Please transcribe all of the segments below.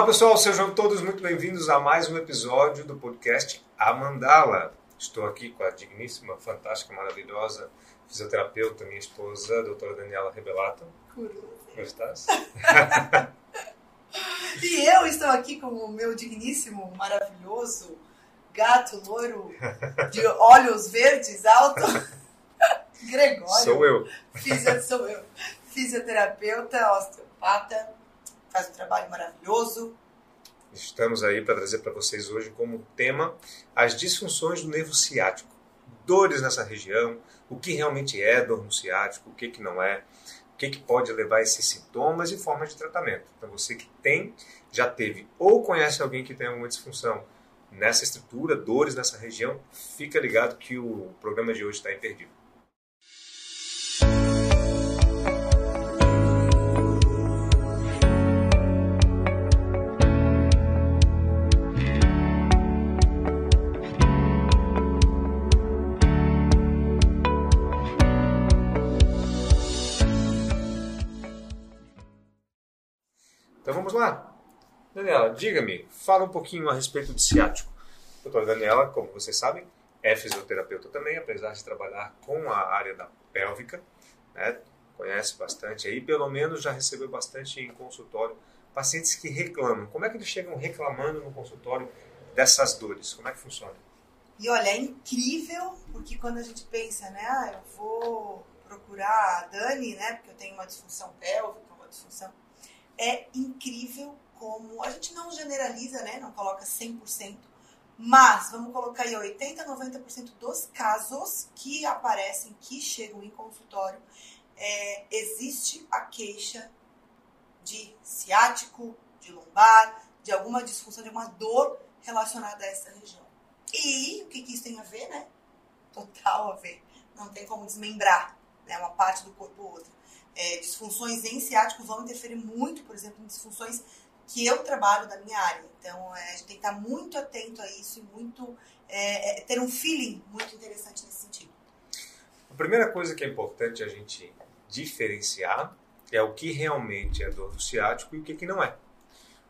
Olá pessoal, sejam todos muito bem-vindos a mais um episódio do podcast A Mandala. Estou aqui com a digníssima, fantástica, maravilhosa fisioterapeuta, minha esposa, a doutora Daniela Rebelato. Como estás? e eu estou aqui com o meu digníssimo, maravilhoso gato loiro de olhos verdes alto, Gregório. Sou eu. Fisio, sou eu. Fisioterapeuta, osteopata, faz um trabalho maravilhoso. Estamos aí para trazer para vocês hoje como tema as disfunções do nervo ciático. Dores nessa região, o que realmente é dor no ciático, o que, que não é, o que, que pode levar a esses sintomas e formas de tratamento. Então você que tem, já teve ou conhece alguém que tem alguma disfunção nessa estrutura, dores nessa região, fica ligado que o programa de hoje está imperdível. Daniela, diga-me, fala um pouquinho a respeito de ciático. Doutora Daniela, como vocês sabem, é fisioterapeuta também, apesar de trabalhar com a área da pélvica, né? conhece bastante aí, pelo menos já recebeu bastante em consultório pacientes que reclamam. Como é que eles chegam reclamando no consultório dessas dores? Como é que funciona? E olha, é incrível, porque quando a gente pensa, né, ah, eu vou procurar a Dani, né, porque eu tenho uma disfunção pélvica, uma disfunção, é incrível como a gente não generaliza, né? Não coloca 100%, mas vamos colocar aí 80, 90% dos casos que aparecem, que chegam em consultório, é, existe a queixa de ciático, de lombar, de alguma disfunção, de alguma dor relacionada a essa região. E o que, que isso tem a ver, né? Total a ver. Não tem como desmembrar né, uma parte do corpo ou outra. É, disfunções em ciático vão interferir muito, por exemplo, em disfunções que eu trabalho da minha área. Então, é, a gente tem que estar muito atento a isso e muito é, é, ter um feeling muito interessante nesse sentido. A primeira coisa que é importante a gente diferenciar é o que realmente é dor do ciático e o que, que não é.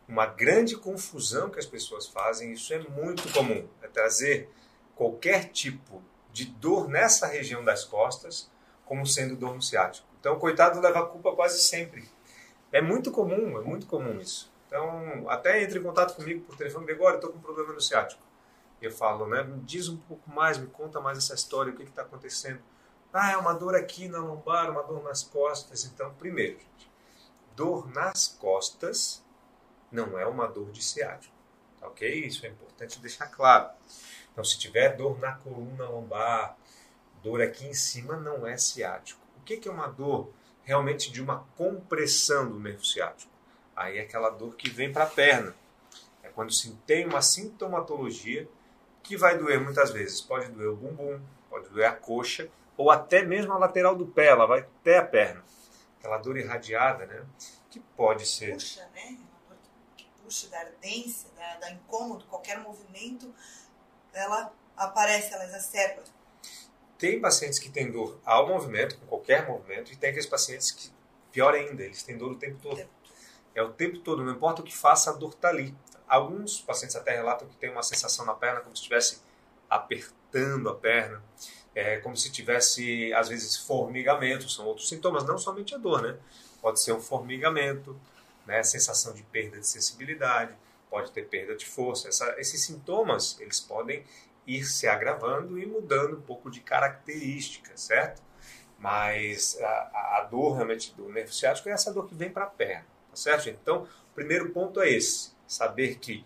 Uma grande confusão que as pessoas fazem, isso é muito comum, é trazer qualquer tipo de dor nessa região das costas como sendo dor no ciático. Então, coitado leva a culpa quase sempre. É muito comum, é muito comum isso. Então, até entre em contato comigo por telefone, Gregório, estou com um problema no ciático. Eu falo, né? Me diz um pouco mais, me conta mais essa história, o que está acontecendo. Ah, é uma dor aqui na lombar, uma dor nas costas. Então, primeiro, gente, dor nas costas não é uma dor de ciático. Tá ok? Isso é importante deixar claro. Então, se tiver dor na coluna lombar, dor aqui em cima, não é ciático. O que é uma dor realmente de uma compressão do nervo ciático? Aí é aquela dor que vem para a perna. É quando se tem uma sintomatologia que vai doer muitas vezes. Pode doer o bumbum, pode doer a coxa, ou até mesmo a lateral do pé, ela vai até a perna. Aquela dor irradiada, né? Que pode ser. Puxa, né? Uma dor que puxa da ardência, da, da incômodo, qualquer movimento, ela aparece, ela exacerba. Tem pacientes que têm dor ao movimento, com qualquer movimento, e tem aqueles pacientes que, pior ainda, eles têm dor o tempo todo. O tempo é o tempo todo, não importa o que faça, a dor está ali. Alguns pacientes até relatam que tem uma sensação na perna como se estivesse apertando a perna, é, como se tivesse, às vezes, formigamento, são outros sintomas, não somente a dor, né? Pode ser um formigamento, né? sensação de perda de sensibilidade, pode ter perda de força. Essa, esses sintomas, eles podem ir se agravando e mudando um pouco de característica, certo? Mas a, a dor realmente do nervo ciático é essa dor que vem para a perna. Tá certo? Então, o primeiro ponto é esse: saber que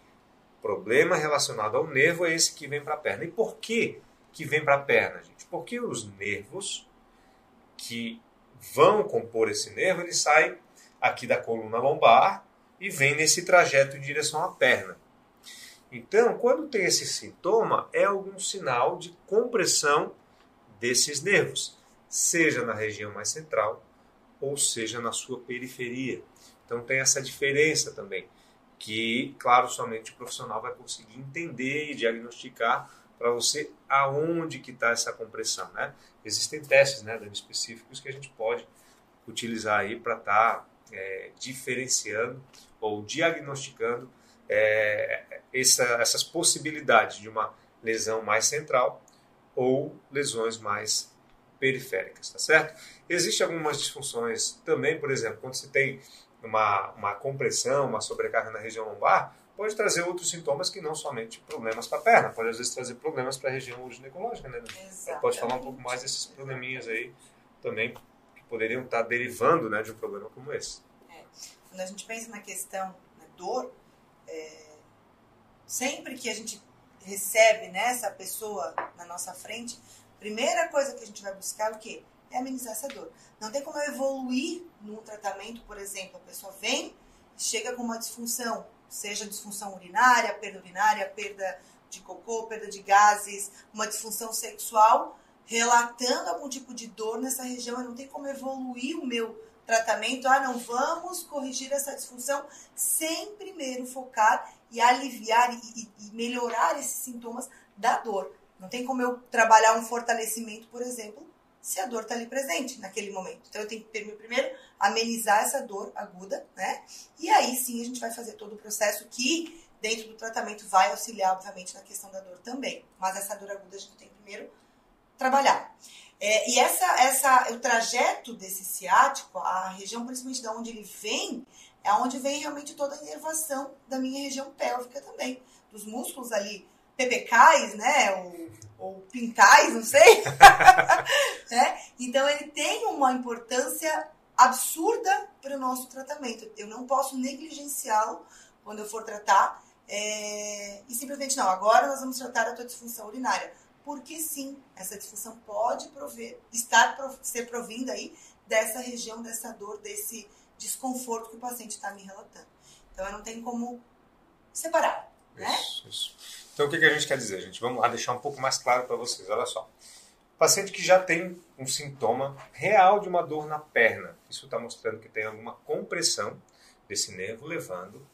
problema relacionado ao nervo é esse que vem para a perna. E por que, que vem para a perna, gente? Porque os nervos que vão compor esse nervo, eles saem aqui da coluna lombar e vem nesse trajeto em direção à perna. Então, quando tem esse sintoma, é algum sinal de compressão desses nervos, seja na região mais central ou seja na sua periferia. Então tem essa diferença também, que, claro, somente o profissional vai conseguir entender e diagnosticar para você aonde que está essa compressão, né? Existem testes, né, específicos que a gente pode utilizar aí para estar tá, é, diferenciando ou diagnosticando é, essa, essas possibilidades de uma lesão mais central ou lesões mais periféricas, tá certo? Existem algumas disfunções também, por exemplo, quando você tem uma, uma compressão, uma sobrecarga na região lombar, pode trazer outros sintomas que não somente problemas para a perna, pode às vezes trazer problemas para a região uroginecológica, né? Exatamente. Pode falar um pouco mais desses probleminhas aí também que poderiam estar derivando né, de um problema como esse. É. Quando a gente pensa na questão da dor, é, sempre que a gente recebe né, essa pessoa na nossa frente, primeira coisa que a gente vai buscar é o quê? É amenizar essa dor. Não tem como eu evoluir num tratamento, por exemplo, a pessoa vem, chega com uma disfunção, seja disfunção urinária, perda urinária, perda de cocô, perda de gases, uma disfunção sexual, relatando algum tipo de dor nessa região, eu não tem como evoluir o meu tratamento. Ah, não, vamos corrigir essa disfunção sem primeiro focar e aliviar e, e, e melhorar esses sintomas da dor. Não tem como eu trabalhar um fortalecimento, por exemplo, se a dor está ali presente naquele momento. Então eu tenho que primeiro amenizar essa dor aguda, né? E aí sim a gente vai fazer todo o processo que dentro do tratamento vai auxiliar, obviamente, na questão da dor também. Mas essa dor aguda a gente tem que primeiro trabalhar. É, e essa, essa, o trajeto desse ciático, a região principalmente de onde ele vem, é onde vem realmente toda a inervação da minha região pélvica também, dos músculos ali pepecais, né, ou, ou pincais, não sei. né? Então ele tem uma importância absurda para o nosso tratamento. Eu não posso negligenciá-lo quando eu for tratar é, e simplesmente não. Agora nós vamos tratar a tua disfunção urinária, porque sim, essa disfunção pode prover, estar ser provinda aí dessa região, dessa dor, desse desconforto que o paciente está me relatando. Então eu não tenho como separar, né? Isso, isso. Então, o que, que a gente quer dizer, gente? Vamos lá deixar um pouco mais claro para vocês. Olha só. Paciente que já tem um sintoma real de uma dor na perna. Isso está mostrando que tem alguma compressão desse nervo levando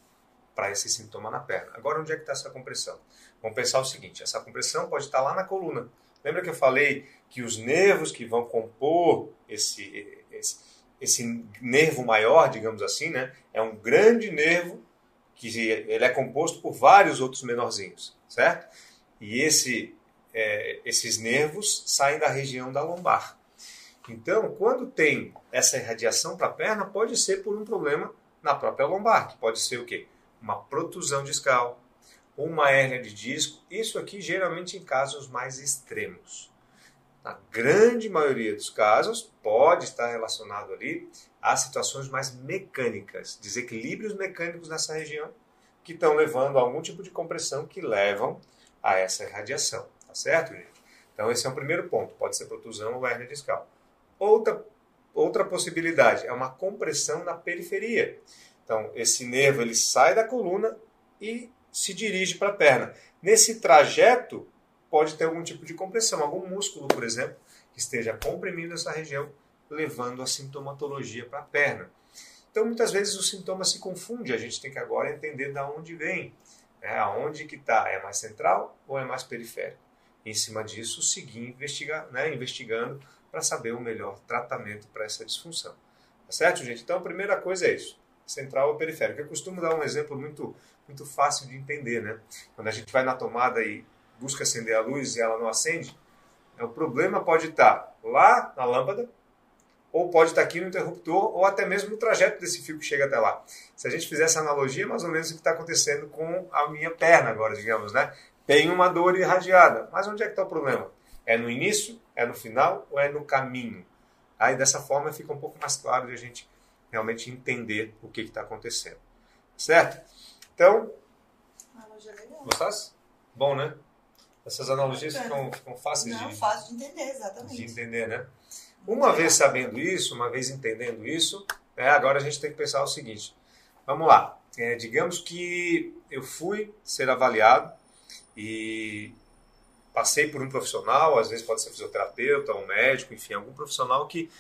para esse sintoma na perna. Agora, onde é que está essa compressão? Vamos pensar o seguinte: essa compressão pode estar tá lá na coluna. Lembra que eu falei que os nervos que vão compor esse, esse, esse nervo maior, digamos assim, né, é um grande nervo que ele é composto por vários outros menorzinhos certo? E esse, é, esses nervos saem da região da lombar. Então, quando tem essa irradiação para a perna, pode ser por um problema na própria lombar, que pode ser o quê? Uma protusão discal, uma hérnia de disco, isso aqui geralmente em casos mais extremos. Na grande maioria dos casos, pode estar relacionado ali a situações mais mecânicas, desequilíbrios mecânicos nessa região, que estão levando a algum tipo de compressão que levam a essa irradiação. Tá certo, gente? Então, esse é o primeiro ponto. Pode ser protusão ou hernia discal. Outra, outra possibilidade é uma compressão na periferia. Então, esse nervo ele sai da coluna e se dirige para a perna. Nesse trajeto, pode ter algum tipo de compressão, algum músculo, por exemplo, que esteja comprimindo essa região, levando a sintomatologia para a perna. Então, muitas vezes o sintoma se confunde, a gente tem que agora entender de onde vem, né? aonde que está, é mais central ou é mais periférico. Em cima disso, seguir investigar, né? investigando para saber o melhor tratamento para essa disfunção. Tá certo, gente? Então, a primeira coisa é isso, central ou periférico. Eu costumo dar um exemplo muito, muito fácil de entender, né? Quando a gente vai na tomada e busca acender a luz e ela não acende, o problema pode estar lá na lâmpada, ou pode estar aqui no interruptor, ou até mesmo no trajeto desse fio que chega até lá. Se a gente fizer essa analogia, é mais ou menos o que está acontecendo com a minha perna agora, digamos, né? Tem uma dor irradiada, mas onde é que está o problema? É no início, é no final ou é no caminho? Aí dessa forma fica um pouco mais claro de a gente realmente entender o que está acontecendo. Certo? Então, gostasse? Bom, né? Essas analogias ficam, ficam fáceis Não, de, fácil de entender, exatamente. de entender, né? Uma vez sabendo isso, uma vez entendendo isso, é, agora a gente tem que pensar o seguinte: vamos lá. É, digamos que eu fui ser avaliado e passei por um profissional, às vezes pode ser fisioterapeuta, um médico, enfim, algum profissional que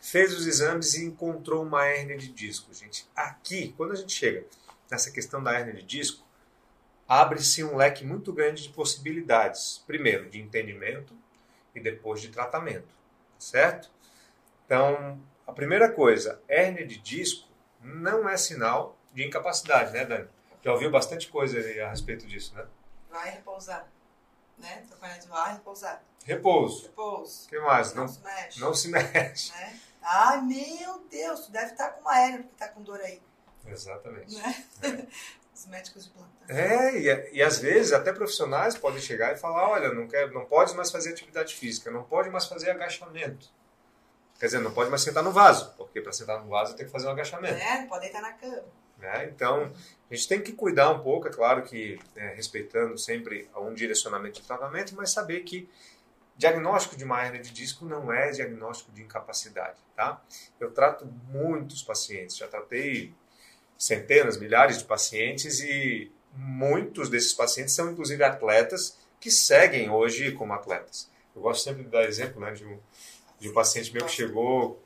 fez os exames e encontrou uma hérnia de disco. Gente, aqui, quando a gente chega nessa questão da hérnia de disco, abre-se um leque muito grande de possibilidades. Primeiro, de entendimento e depois de tratamento certo? Então, a primeira coisa, hérnia de disco, não é sinal de incapacidade, né, Dani? Já ouviu bastante coisa a respeito disso, né? Vai repousar. Né? De vai repousar. Repouso. Repouso. O que mais? Não, Não, se mexe. não se mexe. Né? Ai, meu Deus, tu deve estar com uma hérnia porque tá com dor aí. Exatamente. Né? Os médicos de plantão. É, e, e às vezes até profissionais podem chegar e falar, olha, não, quer, não pode mais fazer atividade física, não pode mais fazer agachamento. Quer dizer, não pode mais sentar no vaso, porque para sentar no vaso tem que fazer um agachamento. Não pode deitar na cama. né? Então, a gente tem que cuidar um pouco, é claro que né, respeitando sempre um direcionamento de tratamento, mas saber que diagnóstico de uma hernia de disco não é diagnóstico de incapacidade, tá? Eu trato muitos pacientes, já tratei centenas, milhares de pacientes e muitos desses pacientes são inclusive atletas que seguem hoje como atletas. Eu gosto sempre de dar exemplo né, de, um, de um paciente meu que chegou,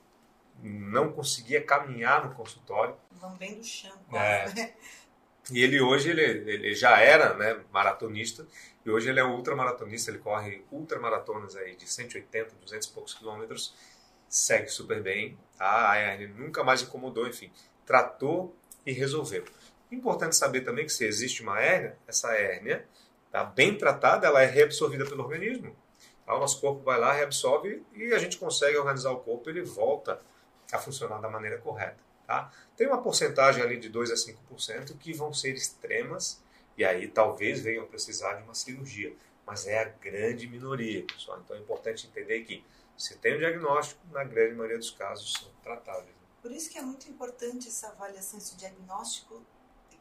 não conseguia caminhar no consultório, Lambendo o chão. É. quase, né? e ele hoje ele, ele já era né, maratonista e hoje ele é ultramaratonista, ele corre ultramaratonas aí de 180, 200 e poucos quilômetros, segue super bem, tá? a hernia nunca mais incomodou, enfim, tratou e resolveu. Importante saber também que se existe uma hérnia, essa hérnia, tá, bem tratada, ela é reabsorvida pelo organismo. Tá? O nosso corpo vai lá, reabsorve e a gente consegue organizar o corpo, ele volta a funcionar da maneira correta. Tá? Tem uma porcentagem ali de 2 a 5% que vão ser extremas e aí talvez venham precisar de uma cirurgia, mas é a grande minoria, pessoal. Então é importante entender que se tem um diagnóstico, na grande maioria dos casos são tratáveis. Por isso que é muito importante essa avaliação, esse diagnóstico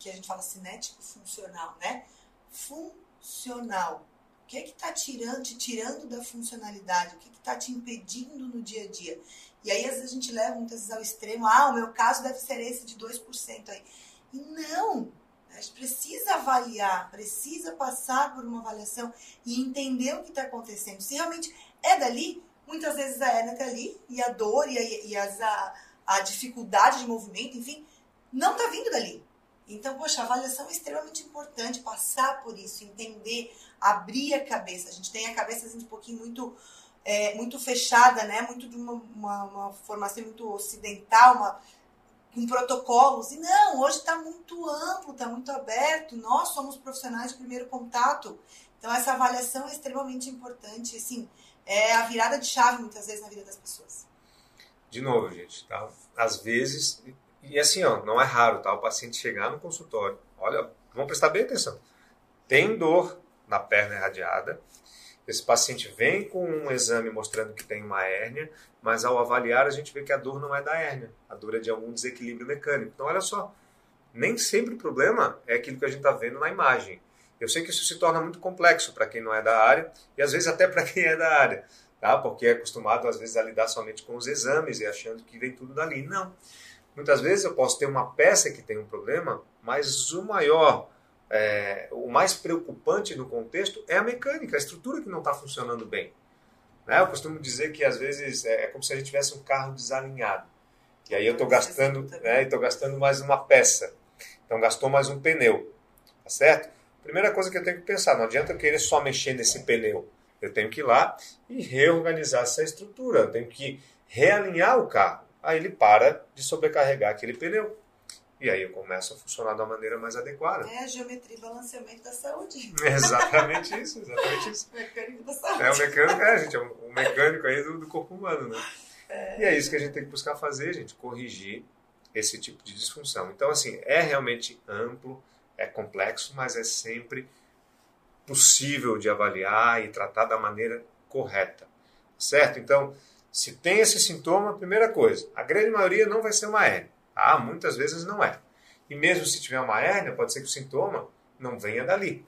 que a gente fala cinético funcional, né? Funcional. O que é que está tirando, te tirando da funcionalidade? O que está te impedindo no dia a dia? E aí, às vezes, a gente leva muitas vezes ao extremo, ah, o meu caso deve ser esse de 2% aí. E não! A gente precisa avaliar, precisa passar por uma avaliação e entender o que está acontecendo. Se realmente é dali, muitas vezes a hérnia está ali e a dor e, a, e as, a, a dificuldade de movimento, enfim, não está vindo dali. Então, poxa, a avaliação é extremamente importante, passar por isso, entender, abrir a cabeça. A gente tem a cabeça assim, um pouquinho muito, é, muito fechada, né? Muito de uma, uma, uma formação muito ocidental, uma, com protocolos. E não, hoje está muito amplo, está muito aberto. Nós somos profissionais de primeiro contato. Então, essa avaliação é extremamente importante. Assim, é a virada de chave, muitas vezes, na vida das pessoas. De novo, gente, tá? Às vezes, e assim, ó, não é raro, tá? O paciente chegar no consultório, olha, vamos prestar bem atenção. Tem dor na perna irradiada. Esse paciente vem com um exame mostrando que tem uma hérnia, mas ao avaliar a gente vê que a dor não é da hérnia, a dor é de algum desequilíbrio mecânico. Então, olha só, nem sempre o problema é aquilo que a gente está vendo na imagem. Eu sei que isso se torna muito complexo para quem não é da área e às vezes até para quem é da área, tá? Porque é acostumado às vezes a lidar somente com os exames e achando que vem tudo dali. Não. Muitas vezes eu posso ter uma peça que tem um problema, mas o maior, é, o mais preocupante no contexto é a mecânica, a estrutura que não está funcionando bem. Né? Eu costumo dizer que às vezes é como se a gente tivesse um carro desalinhado. E aí eu estou gastando, né, estou gastando mais uma peça. Então gastou mais um pneu, tá certo? Primeira coisa que eu tenho que pensar, não adianta eu querer só mexer nesse pneu. Eu tenho que ir lá e reorganizar essa estrutura. Eu tenho que realinhar o carro. Aí ele para de sobrecarregar aquele pneu. E aí eu começo a funcionar da maneira mais adequada. É a geometria e balanceamento da saúde. Exatamente isso, exatamente isso. Mecânico da saúde. É o mecânico, é, gente, é o mecânico aí do, do corpo humano, né? É. E é isso que a gente tem que buscar fazer, gente, corrigir esse tipo de disfunção. Então, assim, é realmente amplo, é complexo, mas é sempre possível de avaliar e tratar da maneira correta, certo? Então, se tem esse sintoma, primeira coisa, a grande maioria não vai ser uma hérnia, tá? Muitas vezes não é. E mesmo se tiver uma hérnia, pode ser que o sintoma não venha dali.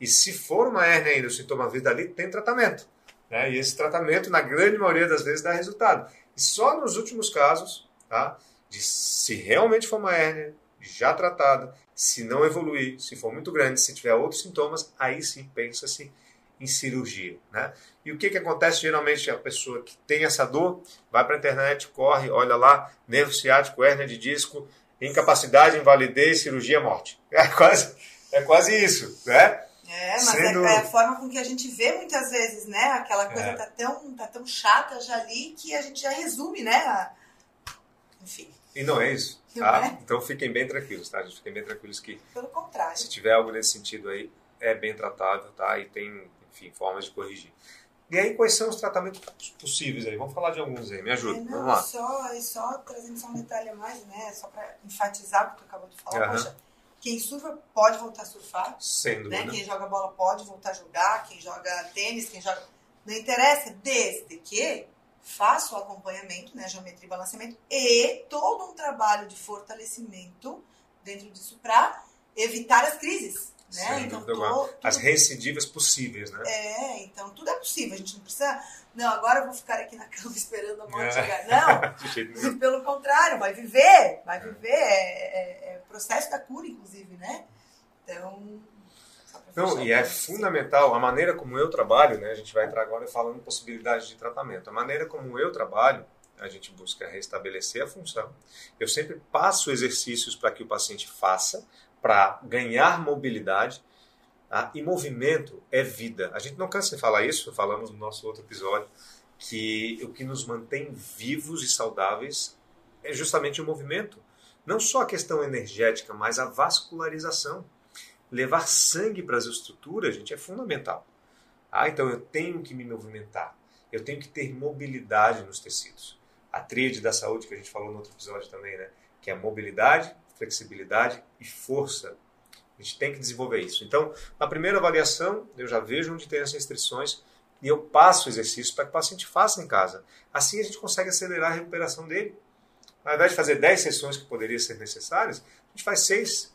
E se for uma hérnia ainda, o sintoma vir dali, tem tratamento. Né? E esse tratamento, na grande maioria das vezes, dá resultado. E só nos últimos casos, tá? de se realmente for uma hérnia, já tratada, se não evoluir, se for muito grande, se tiver outros sintomas, aí sim pensa-se em cirurgia. Né? E o que, que acontece geralmente? A pessoa que tem essa dor vai para a internet, corre, olha lá, nervo ciático, hérnia de disco, incapacidade, invalidez, cirurgia, morte. É quase, é quase isso, né? É, mas Sendo... é, a forma com que a gente vê muitas vezes, né? Aquela coisa é. tá, tão, tá tão chata já ali que a gente já resume, né? A enfim. E não é isso, tá? É? Então fiquem bem tranquilos, tá? Fiquem bem tranquilos que... Pelo contrário. Se tiver algo nesse sentido aí, é bem tratável, tá? E tem, enfim, formas de corrigir. E aí, quais são os tratamentos possíveis aí? Vamos falar de alguns aí, me ajuda. É, não, Vamos lá. Só, só trazendo só um detalhe a mais, né? Só para enfatizar o que tu acabou de falar. Uhum. Poxa, quem surfa pode voltar a surfar. Sem dúvida. Né? Quem joga bola pode voltar a jogar. Quem joga tênis, quem joga. Não interessa, desde que faça o acompanhamento, né? Geometria e balanceamento e todo um trabalho de fortalecimento dentro disso para evitar as crises. Né? Sem então, tô, As recidivas possíveis, né? É, então tudo é possível. A gente não precisa. Não, agora eu vou ficar aqui na cama esperando a morte é. chegar. Não. Pelo contrário, vai viver. Vai viver. É, é, é processo da cura, inclusive, né? Então. Não, e é fundamental a maneira como eu trabalho, né? A gente vai entrar agora falando possibilidades de tratamento. A maneira como eu trabalho, a gente busca restabelecer a função. Eu sempre passo exercícios para que o paciente faça, para ganhar mobilidade. Tá? E movimento é vida. A gente não cansa de falar isso, falamos no nosso outro episódio, que o que nos mantém vivos e saudáveis é justamente o movimento. Não só a questão energética, mas a vascularização. Levar sangue para as estruturas, gente, é fundamental. Ah, então eu tenho que me movimentar. Eu tenho que ter mobilidade nos tecidos. A tríade da saúde que a gente falou no outro episódio também, né? Que é mobilidade, flexibilidade e força. A gente tem que desenvolver isso. Então, na primeira avaliação, eu já vejo onde tem as restrições e eu passo exercícios para que o paciente faça em casa. Assim a gente consegue acelerar a recuperação dele. Ao invés de fazer 10 sessões que poderiam ser necessárias, a gente faz 6.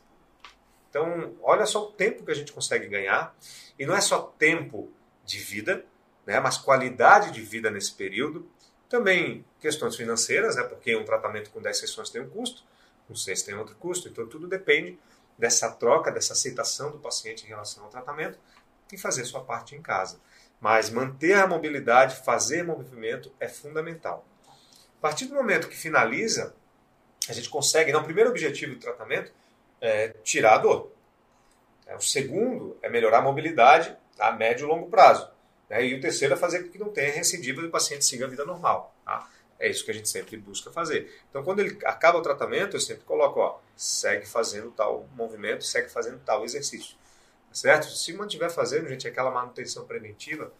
Então, olha só o tempo que a gente consegue ganhar. E não é só tempo de vida, né, mas qualidade de vida nesse período. Também questões financeiras, né, porque um tratamento com 10 sessões tem um custo com seis tem outro custo. Então tudo depende dessa troca, dessa aceitação do paciente em relação ao tratamento e fazer sua parte em casa. Mas manter a mobilidade, fazer movimento é fundamental. A partir do momento que finaliza, a gente consegue, não, o primeiro objetivo do tratamento é tirar a dor. É, o segundo é melhorar a mobilidade a médio e longo prazo. Né? E o terceiro é fazer com que não tenha recidiva e o paciente siga a vida normal. Tá? É isso que a gente sempre busca fazer. Então, quando ele acaba o tratamento, eu sempre coloco, ó, segue fazendo tal movimento, segue fazendo tal exercício. Tá certo? Se mantiver fazendo, gente, aquela manutenção preventiva,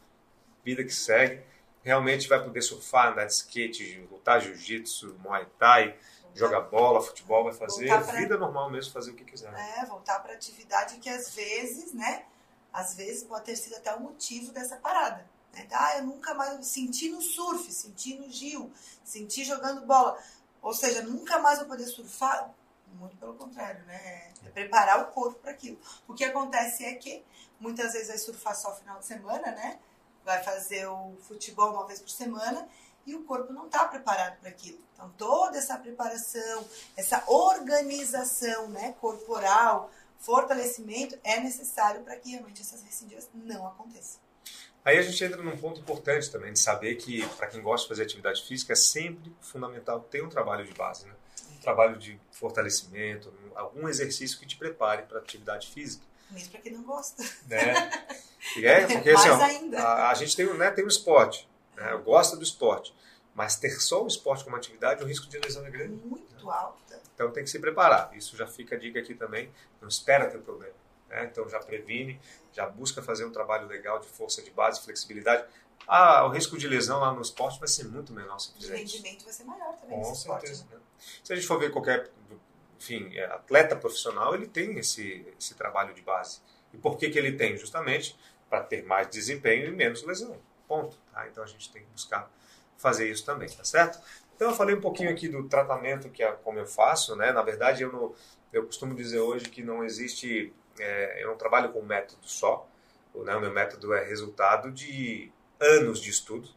vida que segue, realmente vai poder surfar, andar de skate, lutar jiu-jitsu, muay thai, jogar bola, futebol, vai fazer pra... vida normal mesmo, fazer o que quiser. É, voltar para atividade que às vezes, né, às vezes pode ter sido até o motivo dessa parada. Né? Ah, eu nunca mais senti no surf, senti no Gil, senti jogando bola. Ou seja, nunca mais vou poder surfar. Muito pelo contrário, né? É preparar o corpo para aquilo. O que acontece é que muitas vezes vai surfar só final de semana, né? Vai fazer o futebol uma vez por semana e o corpo não está preparado para aquilo. Então, toda essa preparação, essa organização né, corporal, fortalecimento é necessário para que realmente essas recidivas não aconteçam. Aí a gente entra num ponto importante também, de saber que, para quem gosta de fazer atividade física, é sempre fundamental ter um trabalho de base, né? Um trabalho de fortalecimento, algum exercício que te prepare para atividade física. Mesmo para quem não gosta. Né? E é, porque assim, ó, a, a, gente tem, né, tem um esporte, né? gosta do esporte, mas ter só o esporte como atividade, o risco de lesão é grande. Muito né? alto. Então tem que se preparar. Isso já fica a dica aqui também. Não espera ter problema. Né? Então já previne, já busca fazer um trabalho legal de força de base, flexibilidade. Ah, o risco de lesão lá no esporte vai ser muito menor se fizer O rendimento vai ser maior também Com certeza. Esporte, né? Se a gente for ver qualquer enfim, é, atleta profissional, ele tem esse, esse trabalho de base. E por que, que ele tem? Justamente para ter mais desempenho e menos lesão. Ponto. Tá? Então a gente tem que buscar fazer isso também, tá certo? Então eu falei um pouquinho aqui do tratamento que é como eu faço, né? Na verdade eu não, eu costumo dizer hoje que não existe é, eu não trabalho com um método só. Né? O meu método é resultado de anos de estudo,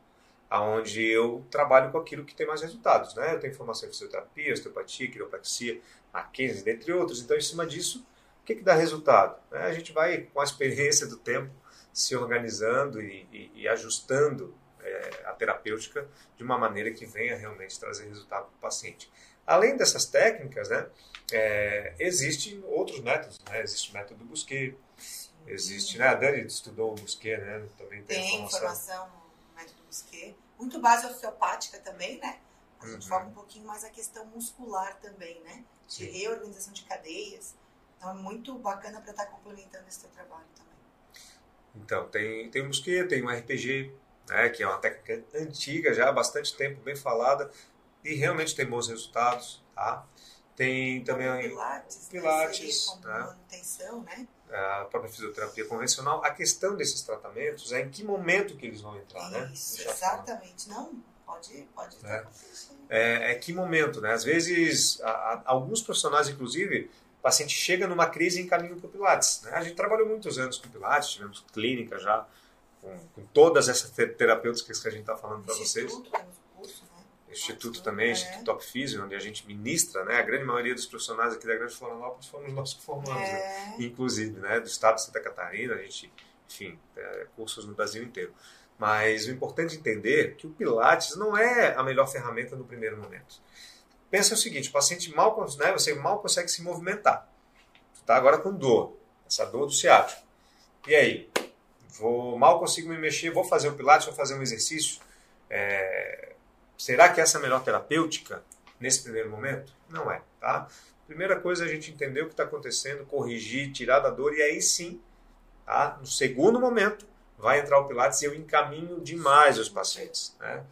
aonde eu trabalho com aquilo que tem mais resultados. Né? Eu tenho formação em fisioterapia, osteopatia, quiropraxia, Mackenzie, dentre outros. Então, em cima disso, o que, que dá resultado? Né? A gente vai, com a experiência do tempo, se organizando e, e, e ajustando é, a terapêutica de uma maneira que venha realmente trazer resultado para o paciente. Além dessas técnicas, né, é, existem outros métodos. Né? Existe o método Busquet, existe, né? A Dani estudou o Busquet, né? Também tem, tem informação. método Busquet. Muito base osteopática também, né? A gente uhum. foca um pouquinho mais a questão muscular também, né? De Sim. reorganização de cadeias. Então é muito bacana para estar tá complementando esse teu trabalho também. Então, tem, tem o Musquê, tem o RPG, né, que é uma técnica antiga já, há bastante tempo, bem falada, e realmente tem bons resultados, tá? Tem também o Pilates, Pilates né? manutenção, né? A própria fisioterapia convencional. A questão desses tratamentos é em que momento que eles vão entrar, né? Isso, exatamente. Não, pode, pode é. é, é que momento, né? Às vezes, a, a, alguns profissionais, inclusive, paciente chega numa crise e encaminha para o Pilates. Né? A gente trabalhou muitos anos com Pilates, tivemos clínica já, com, com todas essas terapêuticas que a gente está falando para vocês. Instituto também, é. Instituto Top Physio, onde a gente ministra, né? A grande maioria dos profissionais aqui da Grande Florianópolis foram nós que formamos, né? é. né? inclusive, né? Do estado de Santa Catarina, a gente, enfim, é, cursos no Brasil inteiro. Mas o importante é entender que o Pilates não é a melhor ferramenta no primeiro momento. Pensa o seguinte, o paciente mal, né, você mal consegue se movimentar. Está agora com dor, essa dor do ciático. E aí? Vou, mal consigo me mexer, vou fazer o Pilates, vou fazer um exercício. É, Será que essa é a melhor terapêutica nesse primeiro momento? Não é, tá? Primeira coisa é a gente entender o que está acontecendo, corrigir, tirar da dor e aí sim, tá? No segundo momento, vai entrar o Pilates e eu encaminho demais os pacientes, né?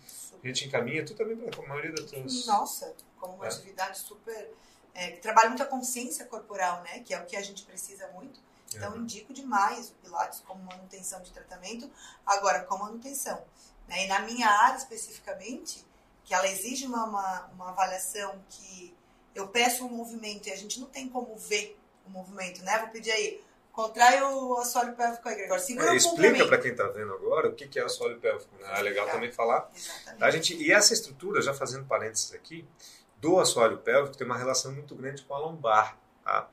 A gente encaminha, tu também, a maioria das tuas... Nossa, como uma é. atividade super... É, que trabalha muito a consciência corporal, né? Que é o que a gente precisa muito. Então, uhum. indico demais o Pilates como manutenção de tratamento. Agora, com manutenção. Né? E na minha área especificamente, que ela exige uma, uma, uma, avaliação que eu peço um movimento e a gente não tem como ver o movimento, né? Vou pedir aí, contrai o assoalho pélvico aí, Gregório. Segura é, Explica para quem está vendo agora o que, que é o assoalho pélvico. Né? É legal também falar. Exatamente. A gente, e essa estrutura, já fazendo parênteses aqui, do assoalho pélvico tem uma relação muito grande com a lombar, tá?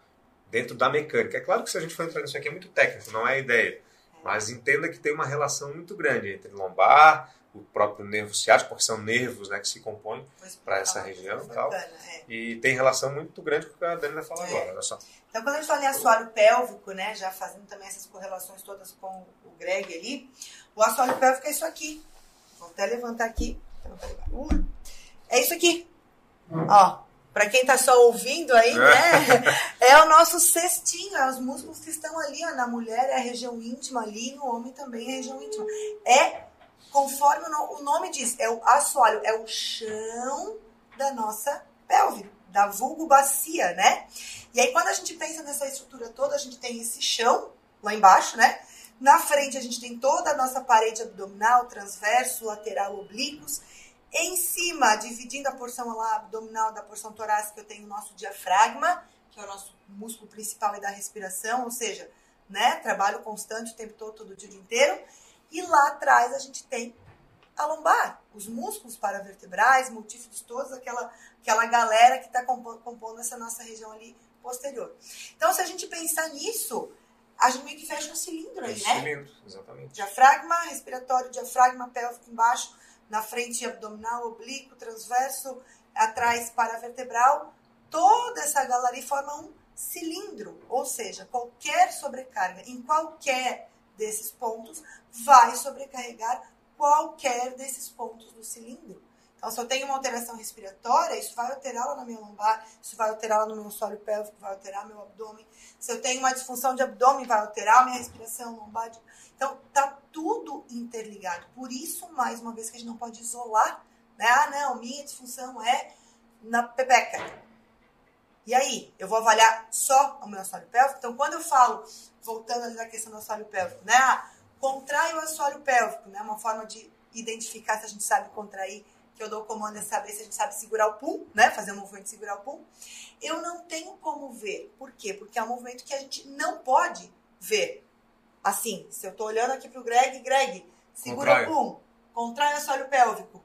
dentro da mecânica. É claro que se a gente for entrar nisso aqui é muito técnico, não é a ideia. É. Mas entenda que tem uma relação muito grande entre lombar, o próprio nervo ciático, porque são nervos né, que se compõem para essa região e tal. É. E tem relação muito grande com o que a Dani vai falar é. agora. Olha só. Então, quando a gente fala em assoalho pélvico, né, já fazendo também essas correlações todas com o Greg ali, o assoalho pélvico é isso aqui. Vou até levantar aqui. É isso aqui. Ó, para quem está só ouvindo aí, né? É o nosso cestinho, é os músculos que estão ali, ó, na mulher é a região íntima ali, no homem também é a região íntima. É conforme o nome diz, é o assoalho, é o chão da nossa pelve, da vulgo bacia, né? E aí quando a gente pensa nessa estrutura toda, a gente tem esse chão lá embaixo, né? Na frente a gente tem toda a nossa parede abdominal, transverso, lateral, oblíquos. Em cima, dividindo a porção lá abdominal da porção torácica, eu tenho o nosso diafragma, que é o nosso músculo principal da respiração, ou seja, né, trabalho constante o tempo todo, todo dia, o dia inteiro. E lá atrás a gente tem a lombar, os músculos paravertebrais, multífidos, todos, aquela, aquela galera que está compondo essa nossa região ali posterior. Então, se a gente pensar nisso, a gente meio que fecha um cilindro aí, né? Cilindro, exatamente. Diafragma, respiratório, diafragma, pélvico embaixo, na frente abdominal, oblíquo, transverso, atrás paravertebral. Toda essa galeria forma um cilindro, ou seja, qualquer sobrecarga em qualquer desses pontos vai sobrecarregar qualquer desses pontos do cilindro. Então, se eu tenho uma alteração respiratória, isso vai alterá-la na minha lombar, isso vai alterá-la no meu solo pélvico, vai alterar meu abdômen. Se eu tenho uma disfunção de abdômen, vai alterar minha respiração lombar. Então, tá tudo interligado. Por isso, mais uma vez, que a gente não pode isolar, né? Ah, não, minha disfunção é na pepeca. E aí, eu vou avaliar só o meu assoalho pélvico? Então, quando eu falo, voltando ali na questão do assoalho pélvico, né? Ah, contrai o assoalho pélvico, né? Uma forma de identificar se a gente sabe contrair, que eu dou o comando é saber se a gente sabe segurar o pum, né? Fazer um movimento de segurar o pum. Eu não tenho como ver. Por quê? Porque é um movimento que a gente não pode ver. Assim, se eu tô olhando aqui pro Greg, Greg, segura o pum, contrai o assoalho pélvico.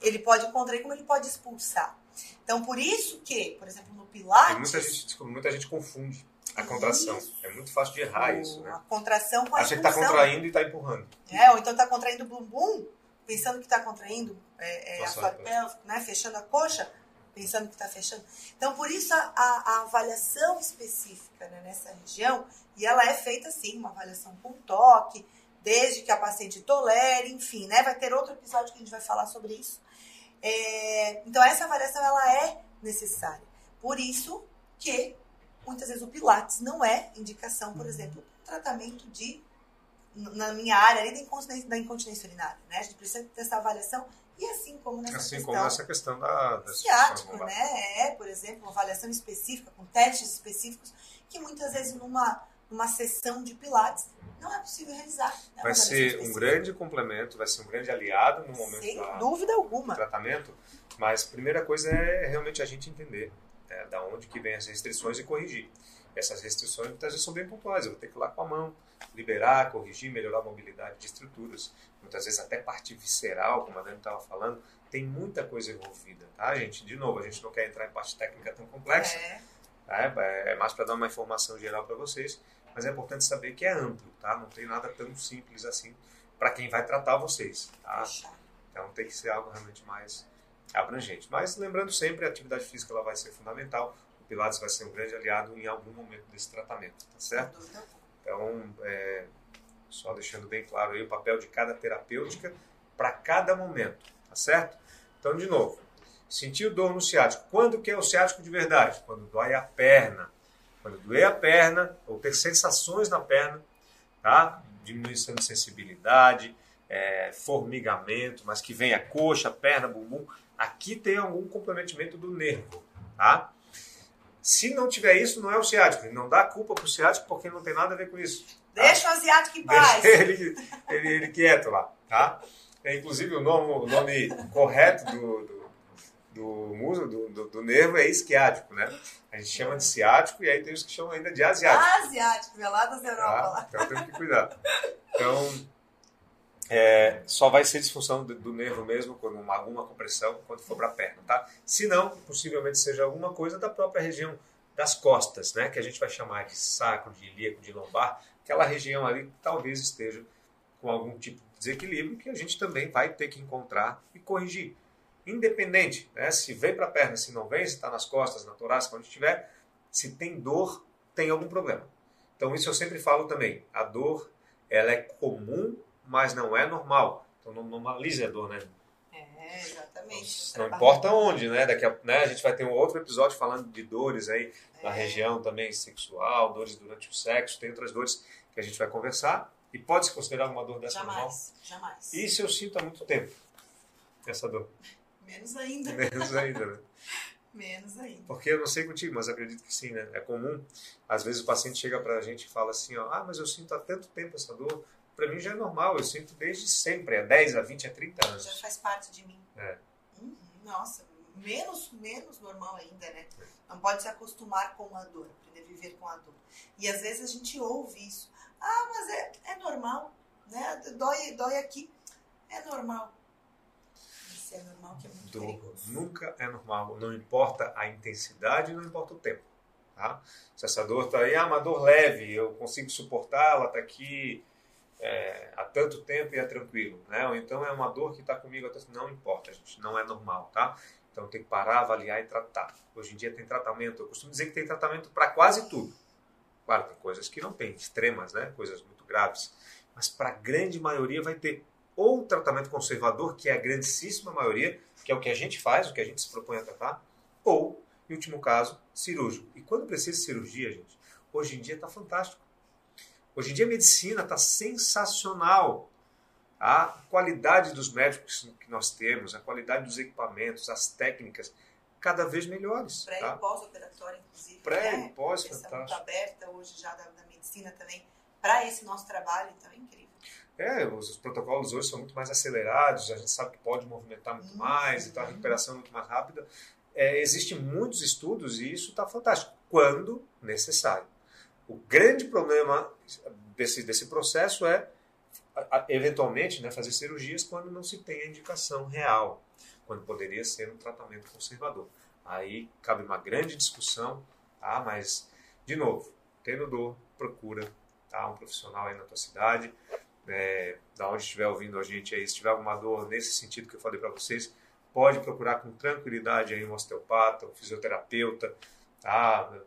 Ele pode contrair como ele pode expulsar. Então, por isso que, por exemplo, no Pilates... muita gente, muita gente confunde a contração. Isso. É muito fácil de errar isso, né? A contração com a Acha que está contraindo e está empurrando. É, ou então está contraindo o bumbum, pensando que está contraindo é, é, a sua pélvica, né? Fechando a coxa, pensando que está fechando. Então, por isso a, a avaliação específica né, nessa região, e ela é feita assim, uma avaliação com toque, desde que a paciente tolere, enfim, né? Vai ter outro episódio que a gente vai falar sobre isso. É, então, essa avaliação ela é necessária. Por isso que, muitas vezes, o Pilates não é indicação, por exemplo, tratamento de na minha área ali da incontinência, da incontinência urinária, né? A gente precisa ter essa avaliação e assim como nessa assim questão, como nessa questão da, da ciático, né? É, por exemplo, uma avaliação específica com testes específicos que muitas vezes numa numa sessão de pilates não é possível realizar. Né? Vai ser um grande complemento, vai ser um grande aliado no momento Sem da, dúvida alguma. do tratamento, mas a primeira coisa é realmente a gente entender né, da onde que vem as restrições e corrigir. Essas restrições muitas vezes são bem pontuais, eu vou ter que ir lá com a mão, liberar, corrigir, melhorar a mobilidade de estruturas, muitas vezes até parte visceral, como a Dani estava falando, tem muita coisa envolvida, tá, gente? De novo, a gente não quer entrar em parte técnica tão complexa, É. tá? é mais para dar uma informação geral para vocês, mas é importante saber que é amplo, tá? Não tem nada tão simples assim para quem vai tratar vocês, tá? Então tem que ser algo realmente mais abrangente. Mas lembrando sempre, a atividade física ela vai ser fundamental. Pilates vai ser um grande aliado em algum momento desse tratamento, tá certo? Então, é, só deixando bem claro aí o papel de cada terapêutica para cada momento, tá certo? Então, de novo, sentiu dor no ciático. Quando que é o ciático de verdade? Quando dói a perna. Quando doer a perna, ou ter sensações na perna, tá? Diminuição de sensibilidade, é, formigamento, mas que vem a coxa, perna, bumbum. Aqui tem algum comprometimento do nervo, tá? Se não tiver isso, não é o ciático. Não dá culpa pro ciático porque não tem nada a ver com isso. tá? Deixa o asiático em paz. Deixa ele, ele, ele quieto lá, tá? É, inclusive o nome, o nome correto do, do, do músculo, do, do, do nervo é isquiático, né? A gente chama de ciático e aí tem os que chamam ainda de asiático. Asiático, é lá das Europa Tá? lá. Então temos que cuidar. Então, é, só vai ser disfunção do, do nervo mesmo, quando uma, alguma compressão, quando for para a perna, tá? Se não, possivelmente seja alguma coisa da própria região das costas, né? Que a gente vai chamar de sacro, de ilíaco, de lombar. Aquela região ali que talvez esteja com algum tipo de desequilíbrio que a gente também vai ter que encontrar e corrigir. Independente, né? Se vem para a perna, se não vem, se está nas costas, na torácica, onde estiver, se tem dor, tem algum problema. Então isso eu sempre falo também. A dor, ela é comum, mas não é normal. Então não normalize a dor, né? É, exatamente. Não importa onde, né? Daqui a, né? a gente vai ter um outro episódio falando de dores aí na É. região também sexual, dores durante o sexo, tem outras dores que a gente vai conversar. E pode se considerar uma dor dessa normal? Jamais, jamais. Isso eu sinto há muito tempo, essa dor. Menos ainda. Menos ainda, né? Menos ainda. Porque eu não sei contigo, mas acredito que sim, né? É comum. Às vezes o paciente chega pra gente e fala assim, ó, ah, mas eu sinto há tanto tempo essa dor. Pra mim já é normal, eu sinto desde sempre, há 10, a 20, a 30 Já anos. faz parte de mim. É. Uhum, nossa, menos, menos normal ainda, né? Não pode se acostumar com a dor, aprender a viver com a dor. E às vezes a gente ouve isso. Ah, mas é, é normal, né? Dói, dói aqui. É normal. Isso é normal que é muito Dor perigoso. nunca é normal, não importa a intensidade, não importa o tempo. Tá? Se essa dor está aí, ah, uma dor leve, eu consigo suportar, ela está aqui é, há tanto tempo e é tranquilo. Né? Ou então é uma dor que está comigo há tanto Não importa, gente, não é normal. Tá? Então tem que parar, avaliar e tratar. Hoje em dia tem tratamento, eu costumo dizer que tem tratamento para quase tudo. Claro, tem coisas que não tem, extremas, né? coisas muito graves. Mas para a grande maioria vai ter ou tratamento conservador, que é a grandíssima maioria, que é o que a gente faz, o que a gente se propõe a tratar, ou, em último caso, cirúrgico. E quando precisa de cirurgia, gente, hoje em dia está fantástico. Hoje em dia a medicina está sensacional. A qualidade dos médicos que nós temos, a qualidade dos equipamentos, as técnicas, cada vez melhores. Pré Tá? e pós-operatório, inclusive. Pré né? e pós, Essa muito fantástico. aberta hoje já da, da medicina também. Para esse nosso trabalho, então é incrível. É, os protocolos hoje são muito mais acelerados, a gente sabe que pode movimentar muito Uhum. mais, então a recuperação é muito mais rápida. É, Existem muitos estudos e isso está fantástico, quando necessário. O grande problema desse, desse processo é, eventualmente, né, fazer cirurgias quando não se tem a indicação real, quando poderia ser um tratamento conservador. Aí cabe uma grande discussão, tá? mas, de novo, tendo dor, procura tá? um profissional aí na tua cidade, é, da onde estiver ouvindo a gente aí, se tiver alguma dor nesse sentido que eu falei para vocês, pode procurar com tranquilidade aí um osteopata, um fisioterapeuta, tá?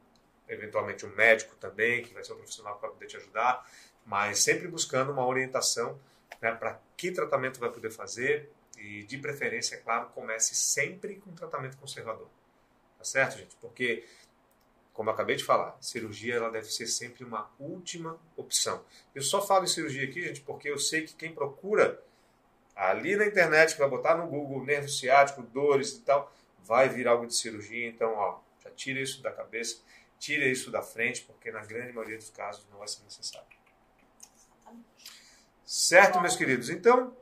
Eventualmente um médico também, que vai ser um profissional vai poder te ajudar, mas sempre buscando uma orientação né, para que tratamento vai poder fazer E de preferência, é claro, comece sempre com tratamento conservador. Tá certo, gente? Porque, como eu acabei de falar, cirurgia ela deve ser sempre uma última opção. Eu só falo em cirurgia aqui, gente, porque eu sei que quem procura ali na internet, que vai botar no Google nervo ciático, dores e tal, vai vir algo de cirurgia. Então, ó, já tira isso da cabeça, tira isso da frente, porque na grande maioria dos casos não vai ser necessário. Certo, meus queridos? Então,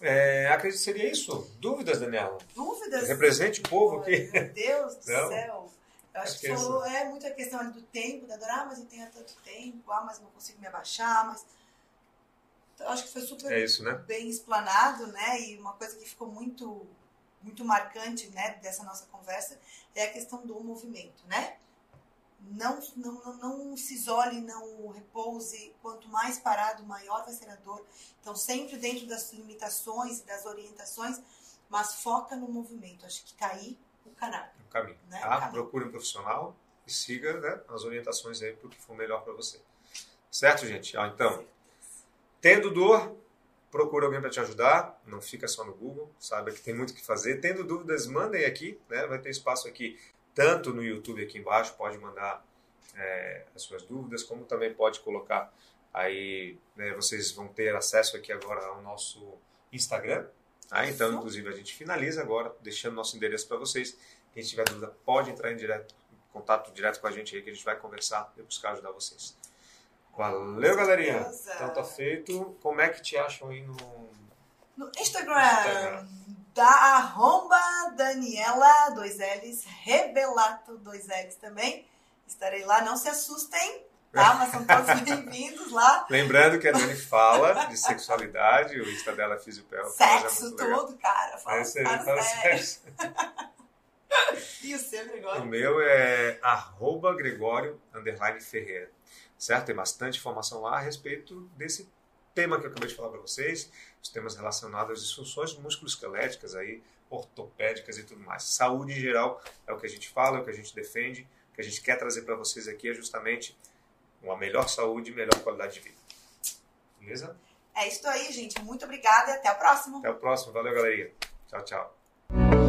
é, acredito que seria isso. Dúvidas, Daniela? Dúvidas? Represente o povo aqui. Meu Deus do Não? céu. Eu acho, Acho que, que é falou, é muita questão ali do tempo, da dor, ah, mas eu tenho tanto tempo, ah, mas não consigo me abaixar, mas. Eu acho que foi super É isso, né? bem explanado, né? E uma coisa que ficou muito, muito marcante, né, dessa nossa conversa é a questão do movimento, né? Não, não, não, se isole, não repouse. Quanto mais parado, maior vai ser a dor. Então, sempre dentro das limitações e das orientações, mas foca no movimento. Acho que tá aí o canal. O caminho. Né? O Tá? caminho. Procure um profissional e siga né, as orientações aí para o que for melhor para você. Certo, gente? Ah, então, tendo dor, procura alguém para te ajudar. Não fica só no Google. Saiba que tem muito o que fazer. Tendo dúvidas, mandem aqui. Né? Vai ter espaço aqui, tanto no YouTube aqui embaixo. Pode mandar é, as suas dúvidas, como também pode colocar aí. né, vocês vão ter acesso aqui agora ao nosso Instagram. Tá? Então, inclusive, a gente finaliza agora, deixando nosso endereço para vocês. Quem tiver dúvida, pode entrar em direto, em contato direto com a gente aí, que a gente vai conversar e buscar ajudar vocês. Valeu, galerinha! Então tá feito. Como é que te acham aí no. No Instagram, Instagram. Da arromba Daniela, dois L's, Rebelato, dois L's também. Estarei lá, não se assustem, tá? Mas são todos bem-vindos lá. Lembrando que a Dani fala de sexualidade, o Insta dela é Fisiopel. Sexo, tudo, cara. Fala, É isso aí, fala sexo. E o seu O negócio? meu é arroba Gregório underline Ferreira. Certo? Tem bastante informação lá a respeito desse tema que eu acabei de falar para vocês, os temas relacionados às disfunções musculoesqueléticas aí, ortopédicas e tudo mais. Saúde em geral é o que a gente fala, é o que a gente defende, o que a gente quer trazer para vocês aqui é justamente uma melhor saúde e melhor qualidade de vida. Beleza? É isso aí, gente. Muito obrigada e até o próximo. Até o próximo. Valeu, galerinha. Tchau, tchau.